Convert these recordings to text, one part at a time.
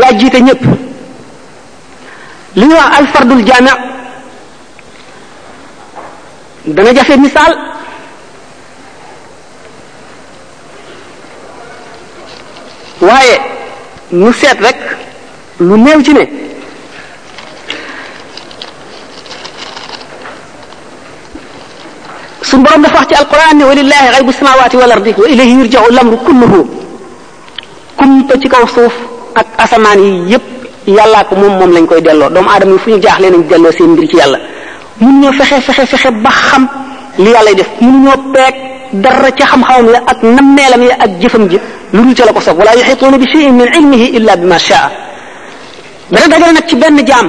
yaa jiite ñëpp li ñuy wax alfardul jaami dana jafe misaal waaye nu seet rek lu néew ci ne suñu borom dafa wax ci alquran ne walillahi xaybu samawati wal ardi wa ilayhi yurja'u al-amru kulluhu kumpa ci kaw suuf ak asamaan yi yépp yàllaa ko moom moom lañ koy delloo doomu aadama yi fu ñu jaaxlee nañ delloo seen mbir ci yàlla mun ñoo fexe fexe fexe ba xam li yàllay def mun ñoo peeg dara ca xam-xamam ya ak nammeelam ya ak jëfam ji lu dul ca la ko soog wala yuxituuna bi shay'in min ilmihi illa bi ma shaa dana dajale nag ci benn jaam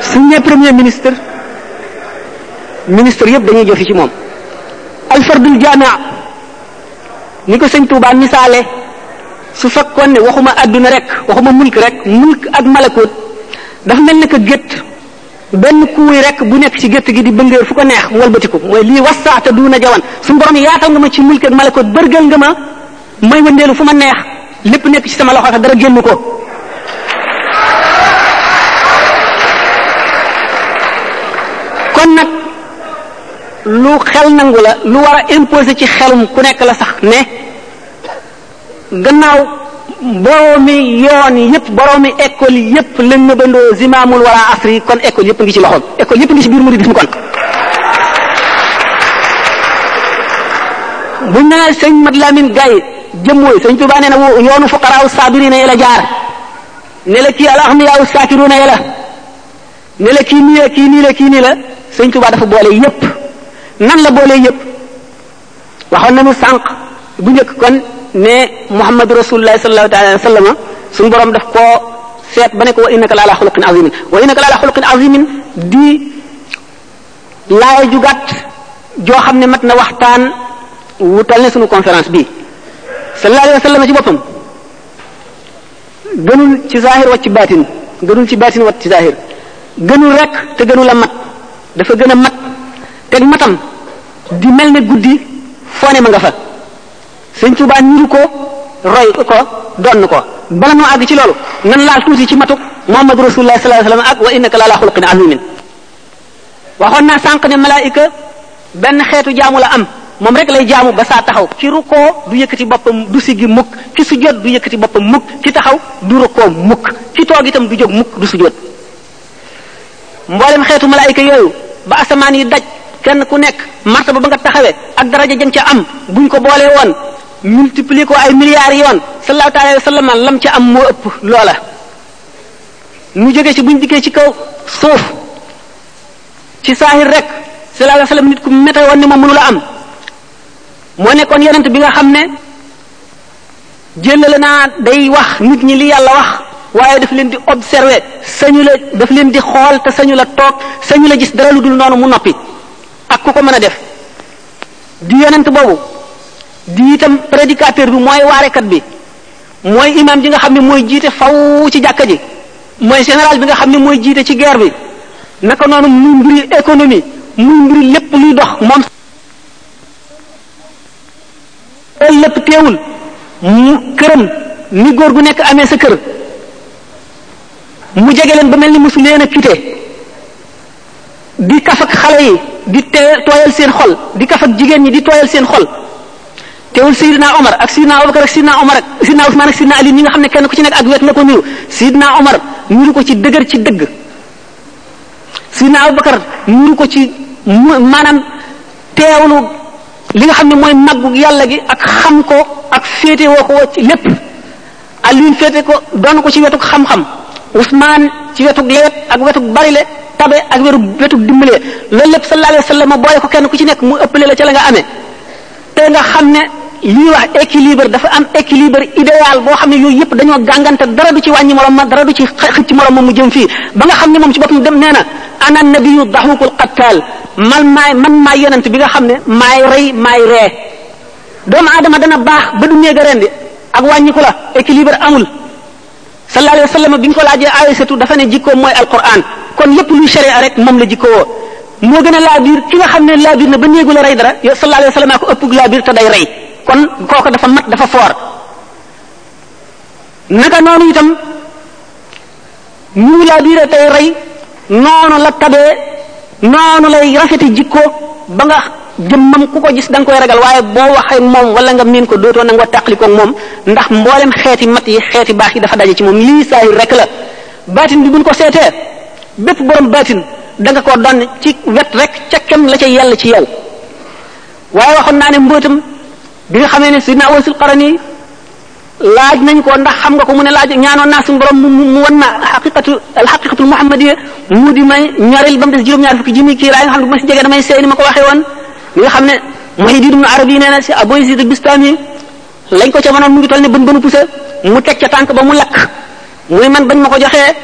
suñ ne premier ministre ministre yëpp dañuy joxe ci moom alfardul jaamia ni ko sëñ Tuubaa misaale su fekkoon ne waxuma àdduna rek waxuma mulk rek mulk ak malakut dafa mel ne que gétt benn kuuy rek bu nekk ci gétt gi di bëngéer fu ko neex mu walbatiku mooy lii wasaata duuna jawan su borom yaatal nga ma ci mulk ak malakut bërgal nga ma may wëndeelu fu ma neex lépp nekk ci sama loxo te dara génn ko kon nag lu xel nangu la lu war a imposer ci xelum ku nekk la sax ne gannaaw boroomi yoon yëpp boroomi école yëpp lañ na bandoo zimaamul wala asri kon école yëpp ngi ci loxoom école yëpp ngi ci biir murid bi kon buñ naa sëñ Mat Lamin Gaye jëm mooy sëñ Tuubaa nee na yoonu fuqaraaw saabirina yi la jaar ne la kii alaxniyaaw saakiruna yi la ne la kii nii la kii nii la kii nii la sëñ Tuubaa dafa boole yépp nan la boole yépp waxoon nañu sànq bu njëkk kon ne Muhammadu rasulullahi sallallahu taala alayhi wa sallama suñu borom daf koo seet ba ne ko wa innaka la ala xuluqin azimin wa innaka la ala xuluqin azimin di laaya ju gàtt joo xam ne mat na waxtaan wutal ne sunu conférence bi sallallahu alayhi wa sallam ci boppam gënul ci zahir wacc baatin gënul ci baatin wacc ci zahir gënul rek te gënul a mat dafa gën a mat teg matam di mel ne guddi foo ne ma nga fa sëñ Tuubaa niru ko roy ko donn ko bala noo àgg ci loolu nan laal tuuti ci matuk Muhammadu Rasulullah sallallahu alayhi wa sallam ak wa innaka la ala xuluqin azimin waxoon naa sànq ne malaayika benn xeetu jaamu la am moom rek lay jaamu ba saa taxaw ki rukkoo du yëkkati boppam du siggi mukk ki sujjóot du yëkkati boppam mukk ki taxaw du rukkoo mukk ki toog itam du jóg mukk du sujjóot mboolem xeetu malaayika yooyu ba asamaan yi daj kenn ku nekk martaba ba nga taxawee ak daraja jëm ca am buñ ko boolee woon multiplier ko ay milliards yoon sallallahu alayhi wa sallam lam ca am moo ëpp loola mu jóge ci buñ dikkee ci kaw suuf ci saahir rek sallallahu alayhi wasallam nit ku mété woon ni moom mënula am moo nekkoon yonent bi nga xam ne jëlale naa day wax nit ñi li yàlla wax waaye daf leen di observer sañu la daf leen di xool te sañu la toog sañu la gis dara lu dul noonu mu noppi ak ku ko mën a def di yonent boobu di itam prédicateur bi mooy waarekat bi mooy imam ji nga xam ne mooy jiite faw ci jàkka ji mooy général bi nga xam ne mooy jiite ci guerre bi naka noonu muy mbiri économie muy mbiri lépp luy dox moom loolu lépp teewul mu këram ni góor gu nekk amee sa kër mu jege leen ba mel ni mosu leen a quitté di kaf ak xale yi di tee tooyal seen xol di kaf ak jigéen ñi di tooyal seen xol teewul Seydina Omar ak Seydina Abubakar ak Seydina Omar ak Seydina Usmaan ak Seydina Ali ñi nga xam ne kenn ku ci nekk ak wet la ko niru Seydina Omar niru ko ci dëgër ci dëgg Seydina Abubakar niru ko ci maanaam teewlu li nga xam ne mooy màggu yàlla gi ak xam ko ak féetewoo ko ci lépp Alioune féete ko doon ko ci wetuk xam-xam Ousmane ci wetuk lewet ak wetuk barile tabe ak weru wetuk dimbale loolu lépp sallallahu alayhi wa sallam boole ko kenn ku ci nekk mu ëppale la ca la nga amee te nga xam ne lii wax équilibre dafa am équilibre idéal boo xam ne yooyu yëpp dañoo gàngante dara du ci wàññi morom ma dara du ci xëcc morom ma mu jëm fii ba nga xam ne moom ci boppam dem nee na ana nabiyu daxukul qattaal man maay man maay yonent bi nga xam ne maay rey maay ree doomu aadama dana baax ba du néeg a rendi ak wàññiku la équilibre amul sallallahu alayhi wa sallam bi ñu ko laajee Aysatu dafa ne jikkoom mooy alquran kon lépp luy sharia rek moom la jikko woo moo gën a laabiir ki nga xam ne laabiir na ba néegu la rey dara yow sallallahu alayhi wa sallam ko ëpp laabiir te day rey kon kooku dafa mat dafa foor naka noonu itam ni mu laa biire tey rey noonu la tabee noonu lay rafeti jikko ba nga jëmmam ku ko gis da nga koy ragal waaye boo waxee moom wala nga miin ko dootoo nangoo tàqalikoog moom ndax mboolem xeeti mat yi xeeti baax yi dafa daje ci moom lii saahir rek la baatin bi buñ ko seetee bépp borom baatin da nga koo doon ci wet rek ca kem la ca yàlla ci yow waaye waxoon naa ne mbootam bi nga xamee ne sidna Uwaysul Qarani laaj nañ ko ndax xam nga ko mu ne laaj ñaanoon naa suñu borom mu mu wan ma xaqiqatu alxaqiqatul muhammadiya mu di may ñoril ba mu des juróom-ñaar fukki junni kii raay nga xam ne bu ma si jege damay seey ni ma ko waxee woon li nga xam ne Muhyiddin Ibn Arabi nee na si Abu Yazid Bistami lañ ko ca mënoon mu ngi toll ne bën bënu poussé mu teg ca tànk ba mu lakk muy man bañ ma ko joxee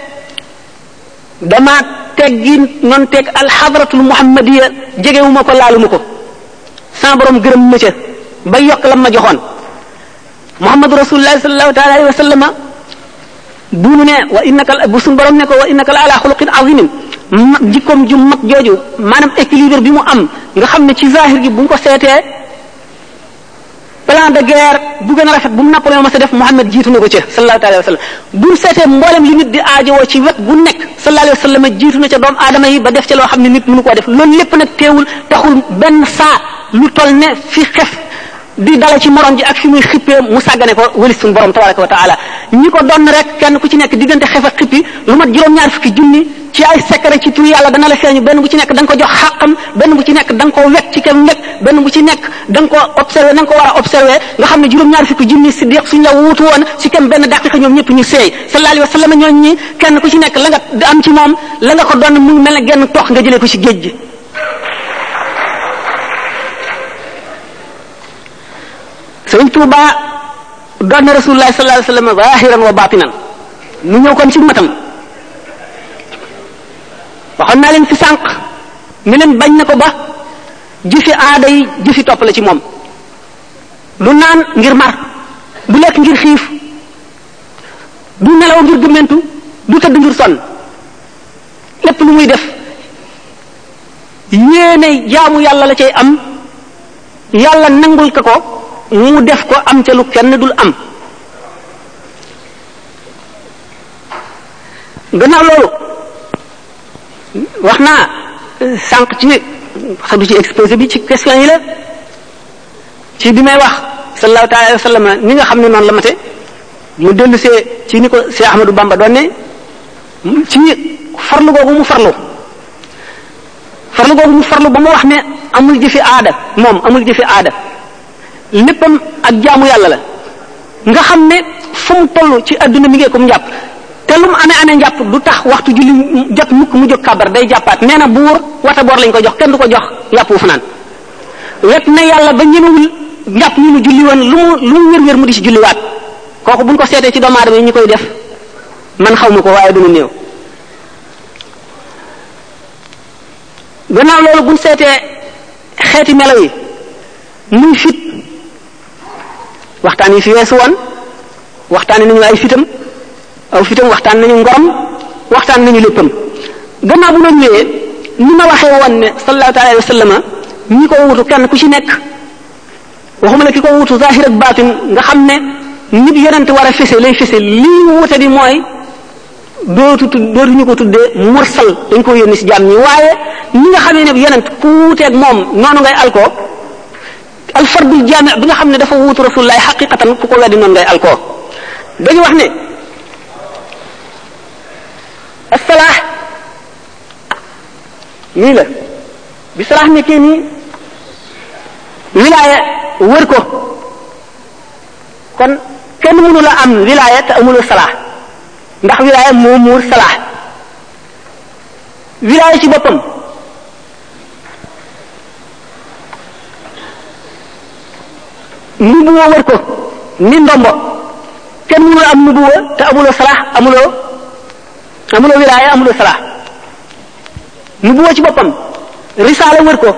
dama teggi noon teg alxadratul muhammadiya jegewuma ko laaluma ko sama borom gërëm ma ca ba yokk lam ma joxoon muhammadu rasulullahi sallallahu taala alayhi wa sallama bu mu ne wa innaka bu suñu borom ne ko wa innaka la ala xuluqin azimin jikkoom ju mag jooju maanaam équilibre bi mu am nga xam ne ci zahir gi bu ñu ko seetee plan de guerre bu gën a rafet bu mu Napoléon ma sa def Muhammad jiitu na ko ca sallallahu alayhi wa sallam bu ñu seetee mboolem li nit di aajowoo ci wet bu nekk sallallahu alayhi wa sallam jiitu na ca doomu aadama yi ba def ca loo xam ne nit mënu koo def loolu lépp nag teewul taxul benn saa lu toll ne fi xef di dale ci morom ji ak fi muy xippee mu sàggane ko wëlis suñu borom tabaraka wa taala ñi ko doon rek kenn ku ci nekk diggante xef ak xippi lu mat juróom-ñaar fukki junni ci ay secret ci tur yàlla dana la feeñu benn bu ci nekk da nga ko jox xàqam benn bu ci nekk da nga ko wekk ci kem wekk benn bu ci nekk da nga ko observé na nga ko war a observé nga xam ne juróom-ñaar fukki junni siddiq suñ la wuutu woon ci kem benn daqiqa ñoom ñëpp ñu seey sallallahu alayhi wa sallam ñooñ ñi kenn ku ci nekk la nga am ci moom la nga ko doon mu ngi mel ne genn tox nga jëlee ko ci géej gi sëriñ Tuuba doon na rasulullahi sallallahu alayhi wasallam zahiran wa batinan mu ñëw kon ci matam waxoon naa leen fi sànq ne leen bañ na ko ba jëfi aada yi jëfi topp la ci moom du naan ngir mar du lekk ngir xiif du nelaw ngir gëmmentu du tëdd ngir sonn lépp lu muy def yéene jaamu yàlla la cay am yàlla nangul ka ko mu def ko am ca lu kenn dul am gannaaw loolu wax naa euh, sànq ci xam ci exposé bi ci question yi la ci bi may wax sallallahu taala wa sallam ni nga xam ne noonu la mate mu dellusee ci ni ko Cheikh Ahmadou Bamba doon ne ci farlu googu mu farlu farlu googu mu farlu ba mu wax ne amul jëfi aada moom amul jëfi aada léppam ak jaamu yàlla la nga xam ne fu mu toll ci adduna mi ngi ko mu jàpp te lu mu amee amee njàpp du tax waxtu julli jot mukk mu jóg kabar day jàppaat nee na buur wata boor lañ ko jox kenn du ko jox njàpp wu fanaan wet na yàlla ba ñemewul njàpp ñu mu julli woon lu mu lu mu wér wér mu di ci julliwaat kooku buñ ko seetee ci doomu aadama yi ñu koy def man xaw ma ko waaye dana néew gannaaw loolu buñ seetee xeeti melo yi muy fit waxtaan yi fi weesu woon waxtaan nañu ay fitam aw fitam waxtaan nañu ngorom waxtaan nañu léppam gannaaw bu loolu ñëwee ni ma waxee woon ne sallallahu alayhi wa sallama ñi ko wutu kenn ku ci nekk waxuma la ki ko wutu zahir ak baatin nga xam ne nit yonent war a fese lay fese lii wuute di mooy dootu dootu ñu ko tuddee mursal dañ ko yónni si jaam ñi waaye ñi nga xam ne ne yonent ku wuuteeg moom noonu ngay alko alfardul jaami bi nga xam ne dafa wuutu rasulullahi xaqiqatan ku ko weddi noonu ngay alko dañu wax ne assalaa nii la bi Salah nekkee nii wilaaya wër ko kon kenn mënu la am wilaaya te amuloo Salah ndax wilaaya moo muur Salah wilaaya ci boppam nubuwa wër ko ni ndombo kenn mënu la am nubuwa te amuloo Salah amuloo amuloo wilaaya amuloo Salah nu bu ci boppam risaala wër ko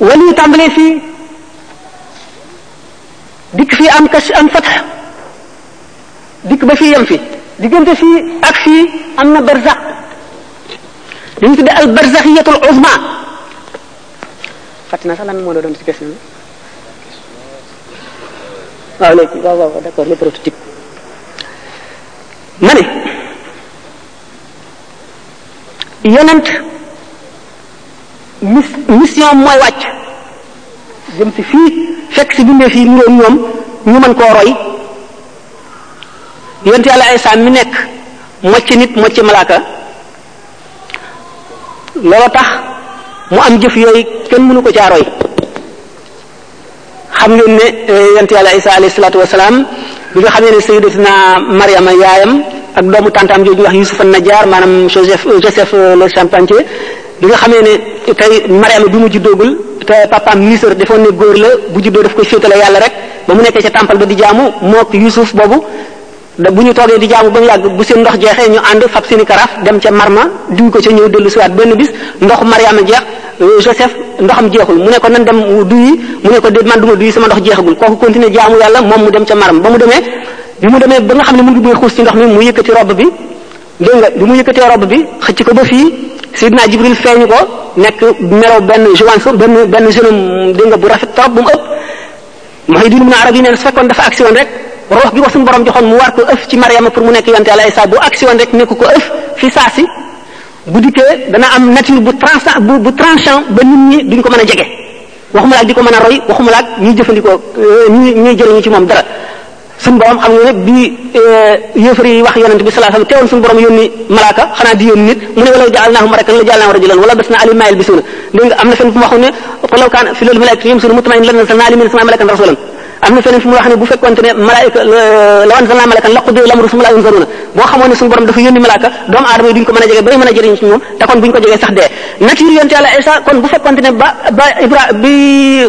wali tàmbalee fii dikk fii am kas am fatx dikk ba fii yem fi diggante fii ak fii am na barzax dañu tudde al barzaxiyatul uzma fàtte naa sax lan moo la doon ci question bi waaw léegi waaw waaw d'accord les prototypes ma ne yonent mis mission mooy wàcc jëm si fii fekk si bindee fii niroo ñoom ñu mën koo roy yonent yàlla ay saam mi nekk mocc nit mocc malaaka loolu tax mu am jëf yooyu kenn mënu ko caa roy xam ngeen ne eh, yent yàlla isa alayhi salaatu wasalaam bi nga xamee ne sayyidatuna mariama yaayam ak doomu tantaam jooju wax yusufa najaar maanaam joseph euh, joseph euh, le charpentier bi nga xamee ne tey mariama bi mu juddoogul te papaam misër defoon ne góor la bu juddoo daf koy féetale yàlla rek ba mu nekkee ca tàmpal ba di jaamu mook yusuf boobu da bu ñu toogee di jaamu ba mu yàgg bu seen ndox jeexee ñu ànd fab seeni karaaf dem ca marma duy ko ca ñëw dellu siwaat benn bis ndox Mariama jeex euh, Joseph ndoxam jeexul mu ne ko nan dem duyi mu ne ko déet man du ma duyi sama ndox jeexagul kooku continuer jaamu yàlla moom mu dem ca marma ba mu demee bi mu demee ba nga xam ne mu ngi bëgg xuus ci ndox mi mu yëkkati robb bi dégg nga bi mu yëkkatee robb bi xëcc ko ba fii Seydina Jibril feeñu ko nekk melaw benn joance benn benn jeune dégg nga bu rafet trop bu mu ëpp mooy diin mun a arab yi neen su fekkoon dafa agsi woon rek ruux gi ko suñu borom joxoon mu war ko ëf ci Mariama pour mu nekk yonte yàlla Isa bu agsi woon rek nekku ko ëf fi saa si bu dikkee dana am nature bu tranchant bu bu tranchant ba nit ñi duñ ko mën a jege waxuma laak di ko mën a roy waxuma laak ñuy jëfandikoo ñuy ñuy jëriñu ci moom dara suñu borom xam nga nag bi yéefar yi wax yonent bi sallallahu alayhi wasallam teewoon suñu borom yónni malaaka xanaa di yónni nit mu ne walaw ja'alnaahu malakan la ja'alnaahu rajulan wala basna alayhim maa yalbisuuna dégg nga am na fenn fu mu waxoon ne qul law kaana fi loolu malaa'ikatu yamshuuna mutma'inniina la nazzalnaa alayhim mina samaa'i malakan rasuulan am na feneen fu mu wax ne bu fekkonte ne malaayika law anzalnaa malakan laqudiya al-amru summa laa yunzaruuna boo xamoon ne suñu borom dafa yónni malaaka doomu aadama yi duñ ko mën a jege bay mën a jëriñ ci ñoom te kon buñ ko jegee sax dee nature yonent Yàlla Isa kon bu fekkonte ne ba ba Ibra bi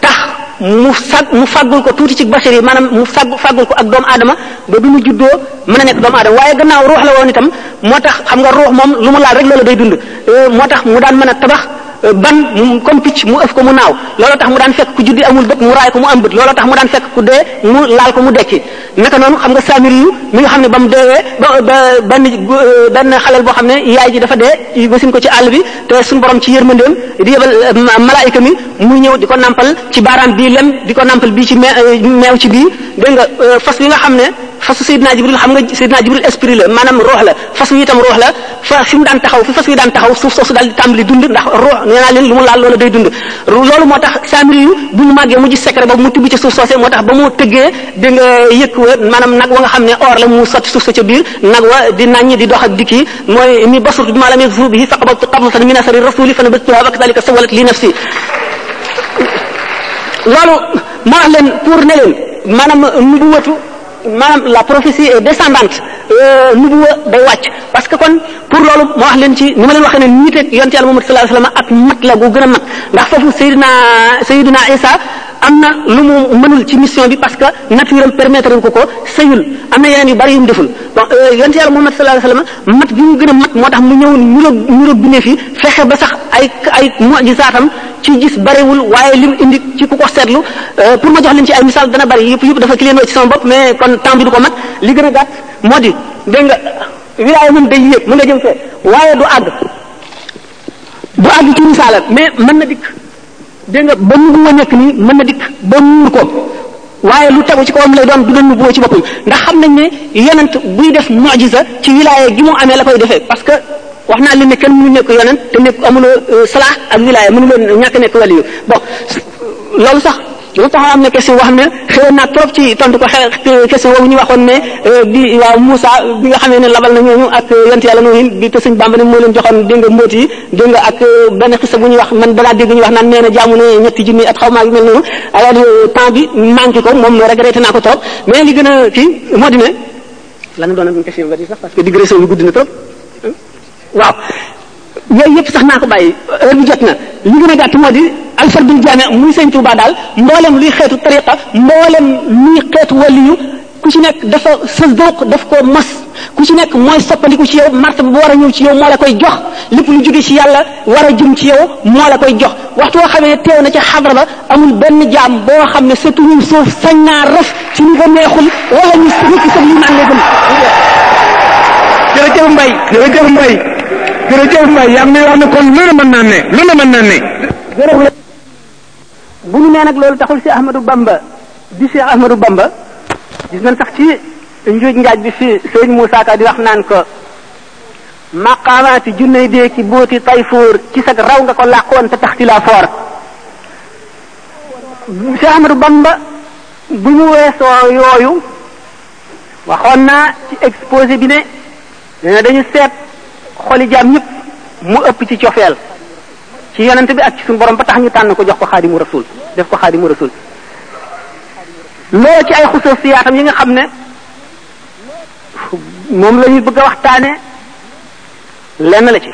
tax mu fag mu faggul ko tuuti ci basir yi maanaam mu fag faggul ko ak doomu aadama ba bi mu juddoo mën a nekk doomu aadama waaye gannaaw ruux la woon itam moo tax xam nga ruux moom lu mu laal rek loola day dund euh, moo tax mu daan mën a tabax euh, ban mu comme picc mu ëf ko mu naaw looloo tax mu daan fekk ku juddi amul bët mu raay ko mu am bët looloo tax mu daan fekk ku dee mu laal ko mu dekki naka noonu xam nga saamir yu mi nga xam ne ba mu deewee ba ba benn benn xaleel boo xam ne yaay ji dafa dee basin ko ci àll bi te suñu borom ci yërmandeem di yebal euh, malaayika mi muy ñëw di ko nampal ci baaraam bii lem di ko nampal bii ci euh, meew ci bii dégg nga euh, fas wi nga xam ne fasu Seydina Jibril xam nga Seydina Jibril esprit la maanaam ruux la fas wi itam ruux la fa fi mu daan taxaw fi fas wi daan taxaw suuf soosu daal di tàmbali dund ndax ruux nee naa leen lu mu laal loola day dund loolu moo tax saamiri yu bu mu màggee mu gis secret boobu mu tibb ci suuf soose moo tax ba mu tëggee di nga yëkk wa maanaam nag wa nga xam ne or la mu sotti suuf sa ca biir nag wa di naññi di dox ak dikki mooy ni basurtu bi maa lam yasur bihi faqabatu qabdatan min asari rasuli fa nabattuha wa kadhalika sawalat li nafsi loolu moo wax leen pour ne leen maanaam nubuwatu maanaam la prophétie est descendante euh, nubuwa day wàcc parce que kon pour loolu ma wax leen ci ni ma leen waxee ne nit ak yonent yàlla Muhammad sallallahu alayhi wasallam ak mat la gu gën a mat ndax foofu Seydina Seydina Isa am na lu mu mënul ci mission bi parce que naturel permettre ko ko sëyul am na yeneen yu bari yu mu deful bon euh, yonent yàlla Muhammad sallallahu alayhi wasallam mat gi mu gën a mat moo tax mu ñëw niro niro bindee fi fexe ba sax ay ay mujisaatam ci gis bariwul waaye lim indi ci ku ko seetlu euh, pour ma jox leen ci ay misaal dana bari yëpp yëpp dafa ki leen ci sama bopp mais kon temps bi du ko mat li gën a gàtt moo di dégg nga wilaaya moom day yéeg mën nga jëm fee waaye du àgg du àgg ci misaala mais mën na dikk dégg nga ba nubuwa nekk nii mën na dikk ba muur ko waaye lu tegu ci kawam lay doon du doon nubuwa ci boppam ndax xam nañ ne yonent buy def mujiza ci wilaaya gi mu amee la koy defee parce que wax naa leen ne kenn mënu nekk yonent te nekk amuloo salaax ak wilaaya mënuloo ñàkk nekk waliyu bon loolu sax dama taxaw am na question wax ne xëy naa trop ci tontu ko xel question boobu ñu waxoon ne bi waaw Moussa bi nga xamee ne labal na ñooñu ak yonent yàlla noonu bi te sëñ Bamba ne moo leen joxoon dégg nga mbóot yi dégg nga ak benn xisa bu ñuy wax man balaa dégg ñu wax naan nee na jaamu ne ñetti junni at xaw maa yu mel noonu alors temps bi manqué ko moom regretté naa ko trop mais li gën a kii moo di ne la nga doon am question ba di sax parce que digression bi gudd na trop waaw yooyu yëpp sax naa ko bàyyi heure bi jot na li gën a gàtt moo di alfardul jaame muy sëñ Tuubaa daal mboolem luy xeetu tariqa mboolem luy xeetu waliyu ku ci nekk dafa sa dooq daf koo mos ku ci nekk mooy soppandiku ci yow martaba bu war a ñëw ci yow moo la koy jox lépp lu jóge ci yàlla war a jëm ci yow moo la koy jox waxtu woo xamee ne teew na ca xadra ba amul benn jaam boo xam ne sa tuñu suuf sañ naa raf ci ñu ko neexul wala ñu rëkk sa limaan la gëm jërëjëf mbay jërëjëf mbay jërëjëf mbay yaa ngi wax ne kon lu ne mën naa ne lu ne mën naa ne bu ñu nee nag loolu taxul Cheikh Ahmadou Bamba di Cheikh Ahmadou Bamba gis nañ sax ci njuuj njaaj bi fi sëñ Moussa Ka di wax naan ko maqaamaati junney dee ki booti tayfoor ci sag raw nga ko làqoon te tax ci laa foor Cheikh Ahmadou Bamba bu mu weesoo yooyu waxoon naa ci exposé bi ne nee na dañu seet xoli jaam ñëpp mu ëpp ci cofeel ci yonent bi ak ci suñu borom ba tax ñu tànn ko jox ko xaadimu rasul def ko xaadimu rasul loolu ci ay xususiyaatam yi nga xam ne moom la ñuy bëgg a waxtaane lenn la ci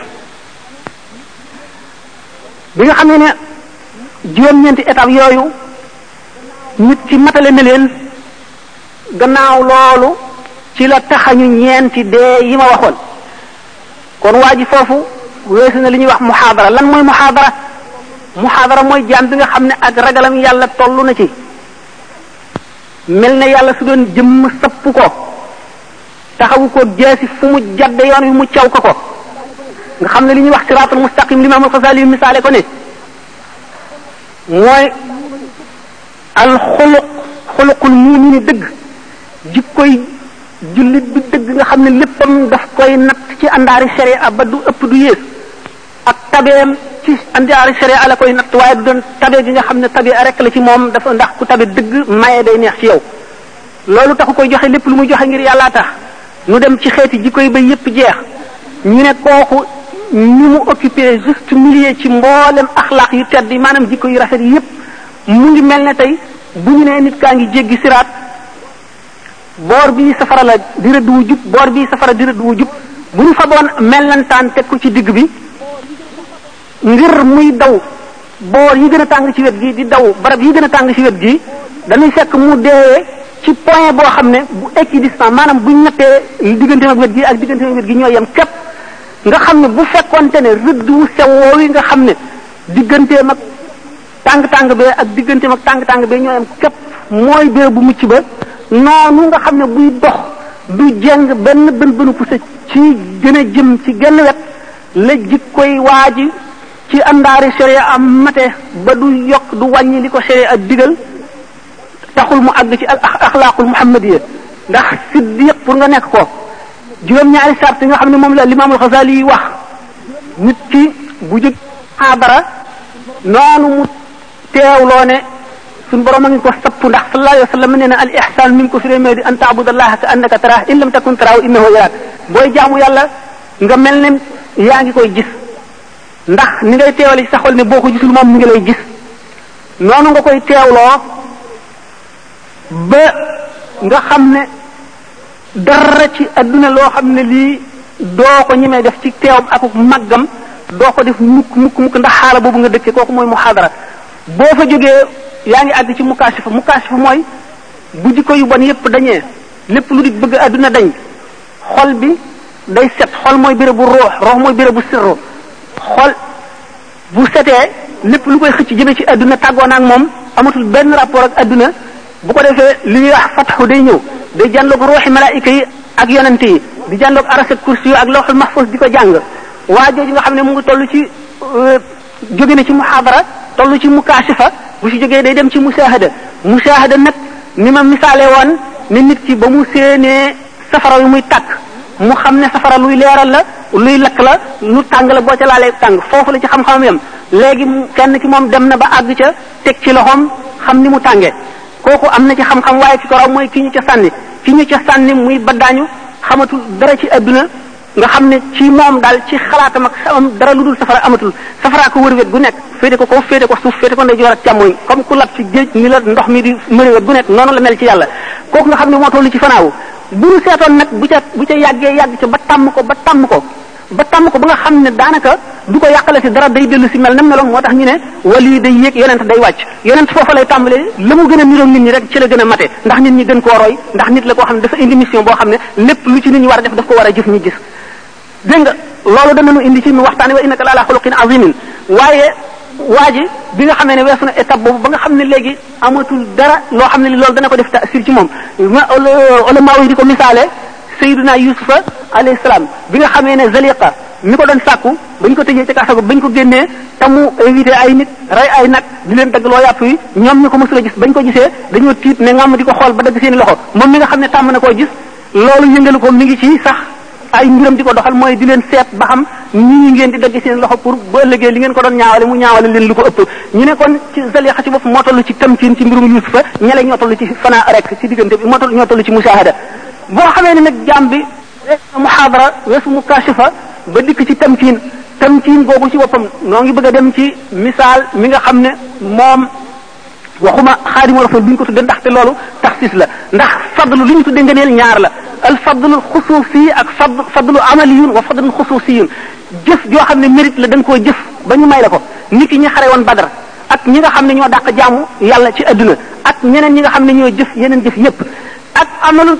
bi nga xam ne ne juróom-ñeenti étape yooyu nit ci matale na leen gannaaw loolu ci la taxañu ñeenti dee yi ma waxoon kon waa ji foofu weesu na li ñuy wax muxaadara lan mooy muxaadara muxaadara mooy jaam bi nga xam ne ak ragalam yàlla tollu na ci mel na yàlla su doon jëmm sapp ko taxawu ko jeesi fu mu jadde yoon wi mu caw ko ko nga xam ne li ñuy wax siraatul mustaqim limaamul xasaali yu misaale ko ne mooy alxuluq xuluqul muumini dëgg jikkoy jullit bi dëgg nga xam ne léppam daf koy natt ci àndaari sharia ba du ëpp du yées ak tabeem ci àndaari sharia la koy natt waaye du doon tabe gi nga xam ne tabe rek la ci moom dafa ndax ku tabe dëgg maye day neex ci yow loolu taxu koy joxe lépp lu muy joxe ngir yàllaa tax nu dem ci xeeti jikko yi ba yépp jeex ñu ne kooku ñu mu occupé juste milieu ci mboolem axlaaq yu tedd yi maanaam jikko yu rafet yépp mu ngi mel ne tey bu ñu nee nit kaa ngi jéggi siraat boor bii safara la di rëdd wu jub boor bii safara di rëdd wu jub bu ñu faboon mellantaan teg ko ci digg bi ngir muy daw boor yi gën a tàng ci wet gi di daw barab yi gën a tàng ci wet gi dañuy fekk mu deewee ci point boo xam ne bu équidistant maanaam buñ nattee diggante ak wet gi ak diggante ak wet gi ñoo yem képp nga xam ne bu fekkonte ne rëdd wu sew woowu nga xam ne digganteem ak tàng-tàng bee ak digganteem ak tàng-tàng bee ñoo yem képp mooy bee bu mucc ba noonu nga xam ne buy dox du jeng benn bën bënu poussé ci gën a jëm ci genn wet la jikkoy waa ji ci àndaari sharia am mate ba du yokk du wàññi li ko sharia digal taxul mu àgg ci al axlaaqul muhammadiya ndax siddiq pour nga nekk ko juróom-ñaari sart yi nga xam ne moom la limaamul xasaali yi wax nit ki bu jëg xaabara noonu mu teewloo ne suñu borom a ngi ko sapp ndax sallallahu alayhi wa sallam nee na al ihsan mi ngi ko firee di an taabudallaha ka annaka taraah in lam takun taraahu innahu yaraak booy jaamu yàlla nga mel ne yaa ngi koy gis ndax ni ngay teewale ci sa xol ne boo ko gisul moom mi ngi lay gis noonu nga koy teewloo ba nga xam ne dara ci adduna loo xam ne lii doo ko ñemee def ci teewam ak màggam doo ko def mukk mukk mukk ndax xaala boobu nga dëkkee kooku mooy muxaadara boo fa jógee yaa ngi àgg ci mukaasifa mukaasifa mooy bu jikko yu bon yépp dañee lépp lu di bëgg àdduna dañ xol bi day set xol mooy bérébu ruux ruux mooy bérébu sirru xol bu setee lépp lu koy xëcc jëme ci adduna tàggoo na ak moom amatul benn rapport ak adduna bu ko defee li ñuy wax fatxu day ñëw day jànloog ruuxi malaayika yi ak yonent yi di jànloog aras ak kursi yu ak lawxul mahfuz di ko jàng waa jooju nga xam ne mu ngi toll ci euh, jóge na ci muhaadara toll ci mukaasifa bu si jógee day dem ci musaahada musaahada nag ni ma misaale woon ni nit ki ba mu séenee safara yu muy tàkk mu xam ne safara luy leeral la luy lakk la lu tàng la boo ca laalee tàng foofu la ci xam-xamam yam léegi kenn ki moom dem na ba àgg ca teg ci loxoom xam ni mu tàngee kooku am na ci xam-xam waaye ki ko raw mooy ki ñu ca sànni ki ñu ca sànni muy baddaañu xamatul dara ci adduna nga xam ne ci moom daal ci xalaatam ak xelam dara lu dul safara amatul safaraa ko wër wet gu nekk féete ko kaw féete ko suuf féete ko ndeyjoor ak càmmoñ comme ku lab ci géej ni la ndox mi di mëri wet gu nekk noonu la mel ci yàlla kooku nga xam ne moo tollu ci fanaawu bu ñu seetoon nag bu ca bu ca yàggee yàgg ca ba tàmm ko ba tàmm ko ba tàmm ko ba nga xam ne daanaka du ko yàqale si dara day dellu si mel na meloon moo tax ñu ne wali day yéeg yonent day wàcc yonent foofa lay tàmbalee la mu gën a niroog nit ñi rek ci la gën a mate ndax nit ñi gën koo roy ndax nit la koo xam ne dafa indi mission boo xam ne lépp lu ci nit ñi war a def daf ko war a jëf ñu gis dégg nga loolu danañu indi ci waxtaan wa innaka la ala xuluqin azimin waaye waa ji bi nga xamee ne weesu na étape boobu ba nga xam ne léegi amatul dara loo xam ne li loolu dana ko def taasir ci moom ma ulama yi di ko misaale sayyiduna yusufa alayhi salaam bi nga xamee ne zaliqa mi ko doon sàkku bañ ko tëjee ci kaso ba bañ ko génnee te mu invité ay nit rey ay nag di leen dagg loo yàpp yi ñoom ñu ko mësul a gis bañ ko gisee dañoo tiit ne ngàmm di ko xool ba dagg seen loxo moom mi nga xam ne tàmm na koo gis loolu yëngalu ko mi ngi ci sax ay mbiram di ko doxal mooy di leen seet ba xam ñii ngeen di dagg seen loxo pour ba ëllëgee li ngeen ko doon ñaawale mu ñaawale leen lu ko ëpp ñu ne kon ci Zalixa ci bopp moo toll ci tamkiin ci mbirum Yuusufa ñale ñoo toll ci fanaa rek ci diggante bi moo toll ñoo toll ci musaahada boo xamee ne nag jaam bi weesu muhaadara weesu mukashifa ba dikk ci tamkiin tamkiin boobu ci boppam noo ngi bëgg a dem ci misaal mi nga xam ne moom waxuma xaadimu rasul duñ ko tudde ndaxte loolu taxsis la ndax fadlu li ñu tudde ngëneel ñaar la al fadlu xusuusi ak fad fadlu amaliyun wa fadlu xusuusiyun jëf joo xam ne mérite la da nga koo jëf ba ñu may la ko nit ki ñi xare woon badar ak ñi nga xam ne ñoo dàq jaamu yàlla ci adduna ak ñeneen ñi nga xam ne ñoo jëf yeneen jëf yépp ak amalu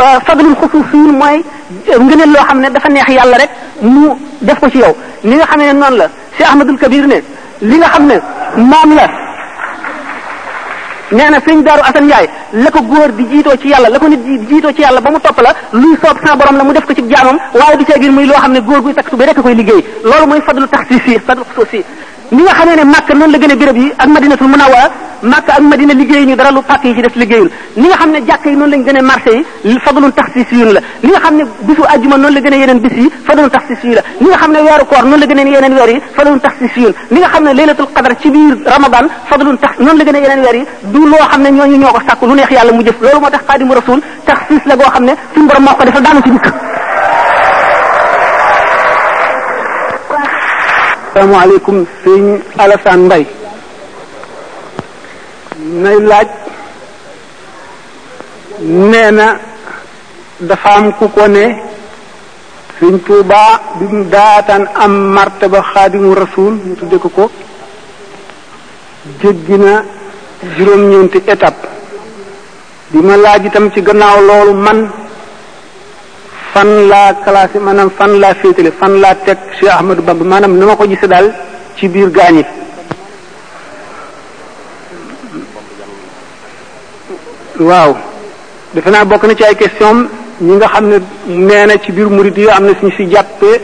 euh, fadlul xusuusiyin mooy euh, ngëneel loo xam ne dafa neex yàlla rek mu def ko ci yow li nga xam ne noonu la si Ahmadul Kabir ne li nga xam ne moom la nee na sëñ Daaru Asan Njaay la ko góor di jiitoo ci yàlla la ko nit di jiitoo ci yàlla ba mu topp la luy soob sa borom la mu def ko ci jaamam waaye du cee gir muy loo xam ne góor guy takk su bi rek koy liggéey loolu mooy fadlu tax si si fadlu xusuus si li nga xamee ne màkk noonu la gën a béréb yi ak madinatul munawwara màkk ak madina liggéey ñu dara lu pàkk yi ci des liggéeyul li nga xam ne jàkk yi noonu lañ gën a marché yi fadlun taxsisiyun la li nga xam ne bisu ajjuma noonu la gën a yeneen bis yi fadlun taxsisiyun la li nga xam ne weeru koor noonu la gën a yeneen weer yi fadlun taxsisiyun li nga xam ne laylatul qadar ci biir ramadan fadlun tax noonu la gën a yeneen weer yi du loo xam ne ñooñu ñoo ko sàkk lu neex yàlla mu jëf loolu moo tax xaadimu rasul tax siis la goo xam ne suñu borom moo ko defal daanu ci dikk asalaamaaleykum sëñ Alassane Mbaye nay laaj nee na dafa am ku ko ne sëñ Tuuba bi mu daataan am martaba xaadimu rasul mu tudde ko ko jéggi na juróom-ñeenti étape di ma laaj itam ci gannaaw loolu man fan laa classé maanaam fan laa féetale fan laa teg Cheikh Ahmadou Bamba maanaam ni ma ko gisee daal ci biir gaañi waaw defe naa bokk na ci ay question ñi nga xam ne nee na ci biir murid yi am na suñu si jàppee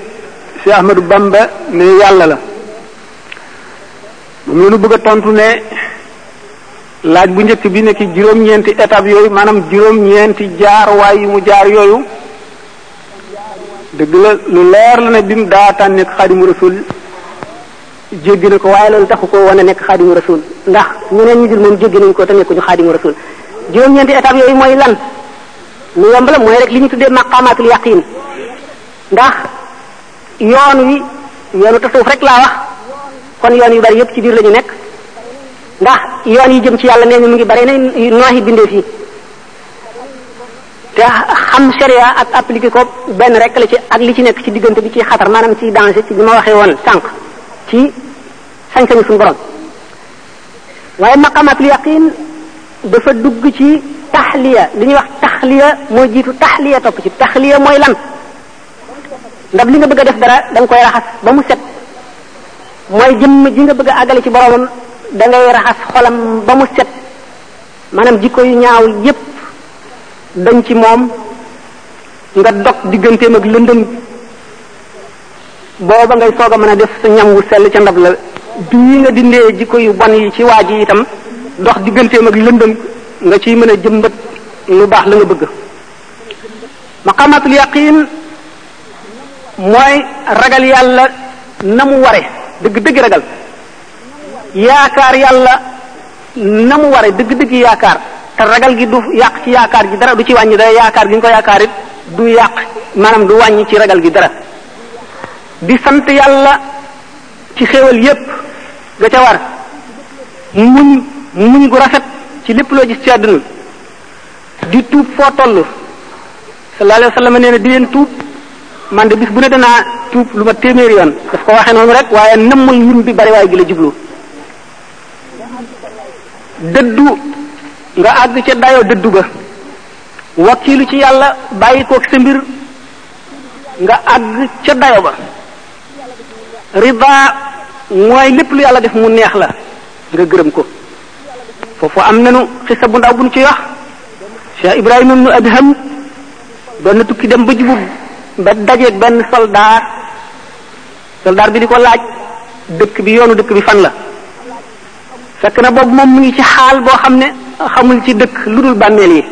Cheikh Ahmadou Bamba ne yàlla la moom la ñu bëgg a tontu ne laaj bu njëkk bi nekk juróom-ñeenti étape yooyu maanaam juróom-ñeenti jaar waay yu mu jaar yooyu dëgg la lu leer la ne bi mu daataan nekk xaadimu rasul jéggi na ko waaye loolu taxu ko wane nekk xaadimu rasul ndax ñeneen ñi dul moom jéggi nañ ko te nekkuñu xaadimu rasul juróom-ñeenti étape yooyu mooy lan lu yomb la mooy rek li ñu tuddee maqaamaatul yaqin ndax yoon wi yoonu tasawuf rek laa wax kon yoon yu bari yëpp ci biir la ñu nekk ndax yoon yi jëm ci yàlla nee ñu mu ngi bari nañ nooxi bindee fii te xam sharia ak appliqué ko benn rek la ci ak li ci nekk ci diggante bi ci xatar maanaam ci danger ci bi ma waxee woon sànq ci sañ-sañu suñu borom waaye maqamatul yaqin dafa dugg ci taxliya li ñuy wax taxliya moo jiitu taxliya topp ci taxliya mooy lan ndab li nga bëgg a def dara da nga koy raxas ba mu set mooy jëmm ji nga bëgg a àggale ci boromam da ngay raxas xolam ba mu set maanaam jikko yu ñaaw yépp dañ ci moom nga dog digganteem ak lëndëm booba ngay soog a mën a def sa ñam wu sell ca ndab la bii nga dindee jikko yu bon yi ci waa ji itam dox digganteem ak lëndëm nga ciy mën a jëmbat lu baax la nga bëgg maqamatul yaqin mooy ragal yàlla na mu ware dëgg dëgg ragal yaakaar yàlla na mu ware dëgg dëgg yaakaar te ragal gi du yàq ci yaakaar gi dara du ci wàññi dara yaakaar gi nga ko yaakaar it du yàq maanaam du wàññi ci ragal gi dara di sant yàlla ci xéewal yépp ga ca war muñ muñ gu rafet ci lépp loo gis ci àdduna di tuub foo toll sallallahu alayhi wa sallam nee na di leen tuub man de bis bu ne danaa tuub lu ma téeméeri yoon daf ko waxee noonu rek waaye nëmmul yim bi bari waaye gi la jublu dëddu nga àgg ca dayoo dëddu ga wakkiilu ci yàlla bàyyi koog sa mbir nga àgg ca dayo ba riba mooy lépp lu yàlla def mu neex la nga gërëm ko foofu am nanu xisa bu ndaw bu nu ci wax Cheikh Ibrahima ibnu Adham doon na tukki dem ba jubu ba dajeeg benn soldaar soldaar bi di ko laaj dëkk bi yoonu dëkk bi fan la fekk na boobu moom mu ngi ci xaal boo xam ne xamul ci dëkk lu dul bàmmeel yi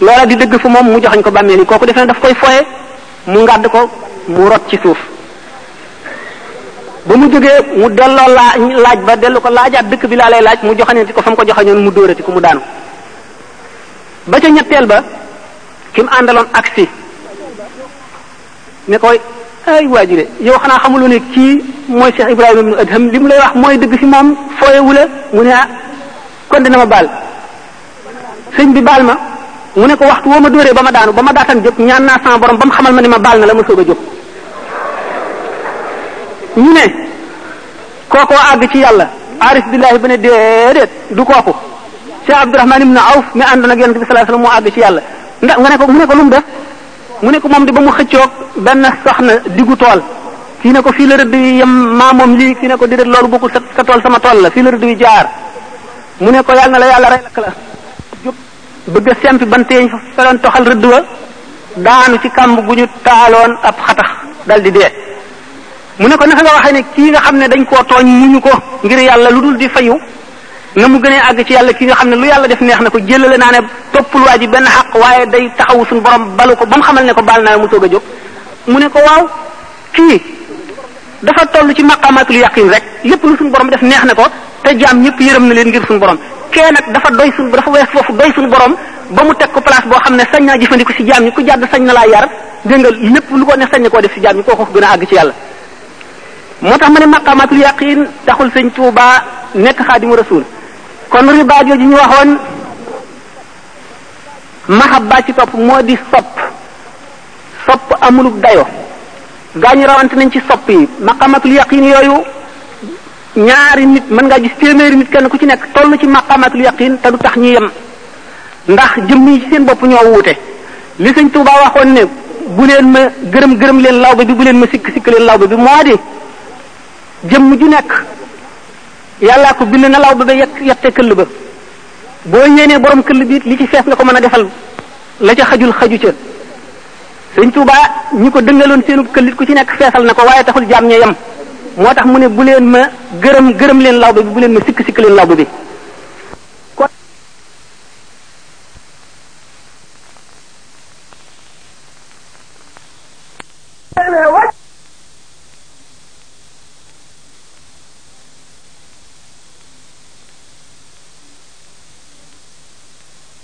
loola di dëgg fu moom mu joxañ ko bàmmeel yi kooku defe ne daf koy foye mu ngàdd ko mu rot ci suuf ba mu jógee mu delloo laa laaj ba dellu ko laajaat dëkk bi laa lay laaj mu joxaneeti ko fa mu ko joxañoon mu dóorati ko mu daanu ba ca ñetteel ba ki mu àndaloon agsi ne koy ay waajure yow xanaa xamuloo ne kii mooy Cheikh Ibrahima ibnu Adham li mu lay wax mooy dëgg si moom fooyewu la mu ne ah kon dina ma baal sëñ bi baal ma mu ne ko waxtu woo ma dóoree ba ma daanu ba ma daatan jóg ñaan naa sama borom ba mu xamal ma ni ma baal na la ma soog a jóg ñu ne kookoo àgg ci yàlla arif billahi ba ne déedéet du kooku Cheikh Abdourahman ibn Awf mi àndoon ak yonent bi sallallahu alayhi wasallam moo àgg ci yàlla ndax nga ne ko mu ne ko lu mu def mu ne ko moom di ba mu xëccoog benn soxna diggu tool fii ne ko fii la rëdd yi yem maa moom lii fii ne ko déedéet loolu bokkul sa sa tool sama tool la fii la rëdd yi jaar mu ne ko yàlla na la yàlla rey lakk la jóg bëgg a sempi banteeñ fa feloon toxal rëdd wa daanu ci kàmb gu ñu taaloon ab xatax dal di dee mu ne ko naka nga waxee ne kii nga xam ne dañ koo tooñ muñu ko ngir yàlla lu dul di fayu na mu gënee àgg ci yàlla ki nga xam ne lu yàlla def neex na ko jëlale naa ne toppul waa ji benn xaq waaye day taxawu suñu borom balu ko ba mu xamal ne ko baal naa mu soog a jóg mu ne ko waaw kii dafa toll ci maqaamaatul yaqin rek lépp lu suñu borom def neex na ko te jaam ñëpp yërëm na leen ngir suñu borom kee nag dafa doy suñu dafa wees foofu doy suñu borom ba mu teg ko place boo xam ne sañ naa jëfandiku si jaam ñi ku jàdd sañ na laa yar dégg nga lépp lu ko neex sañ na koo def si jaam ñi kooku gën a àgg ci yàlla moo tax ma ne maqaamaatul yaqin taxul sëñ Tuuba nekk xaadimu rasul kon riba jooju ñu waxoon mahabba ci topp moo di sopp sopp amulub dayo gaañu rawante nañ ci sopp yi maqamatul yaqin yooyu ñaari nit mën ngaa gis téeméeri nit kenn ku ci nekk toll ci maqamatul yaqin te du tax ñu yem ndax jëmm yi ci seen bopp ñoo wuute li sëñ Tuuba waxoon ne bu leen ma gërëm gërëm leen lawbe bi bu leen ma sikk sikk leen lawbe bi moo di jëmm ju nekk yàllaa ko bind na lawbe ba yett yette këll ba boo yéenee borom këll bi li ci fees nga ko mën a defal la ca xajul xaju ca sëñ Touba ñi ko dëngaloon seenub këllit ku ci nekk feesal na ko waaye taxul jaam ña yem moo tax mu ne bu leen ma gërëm gërëm leen lawbe bi bu leen ma sikk sikk leen lawbe bi